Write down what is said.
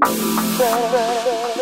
Better.